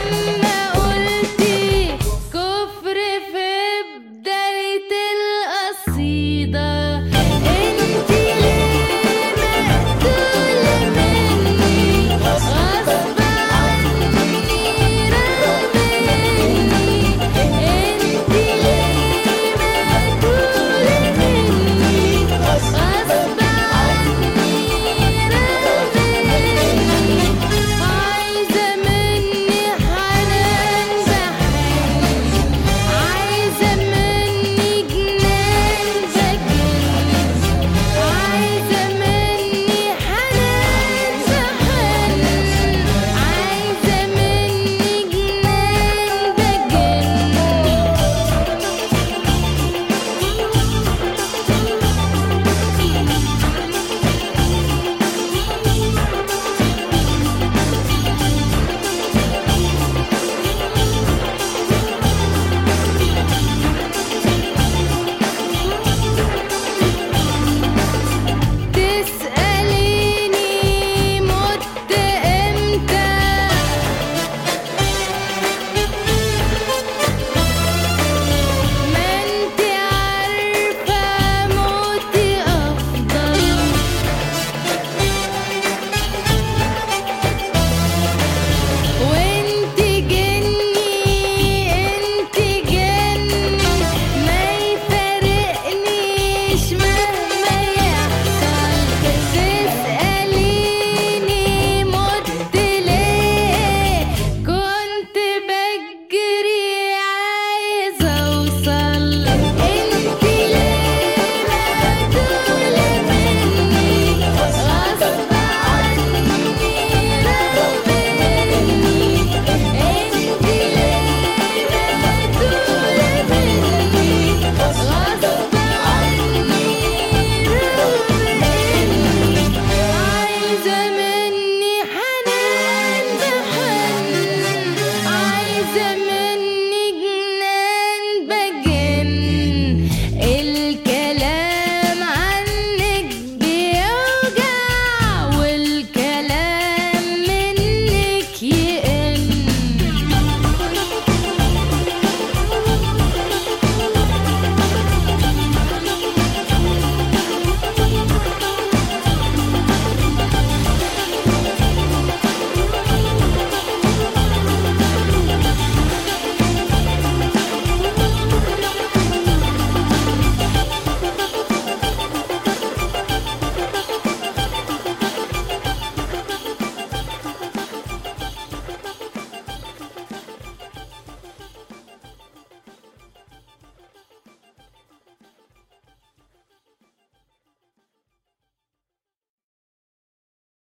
Bye.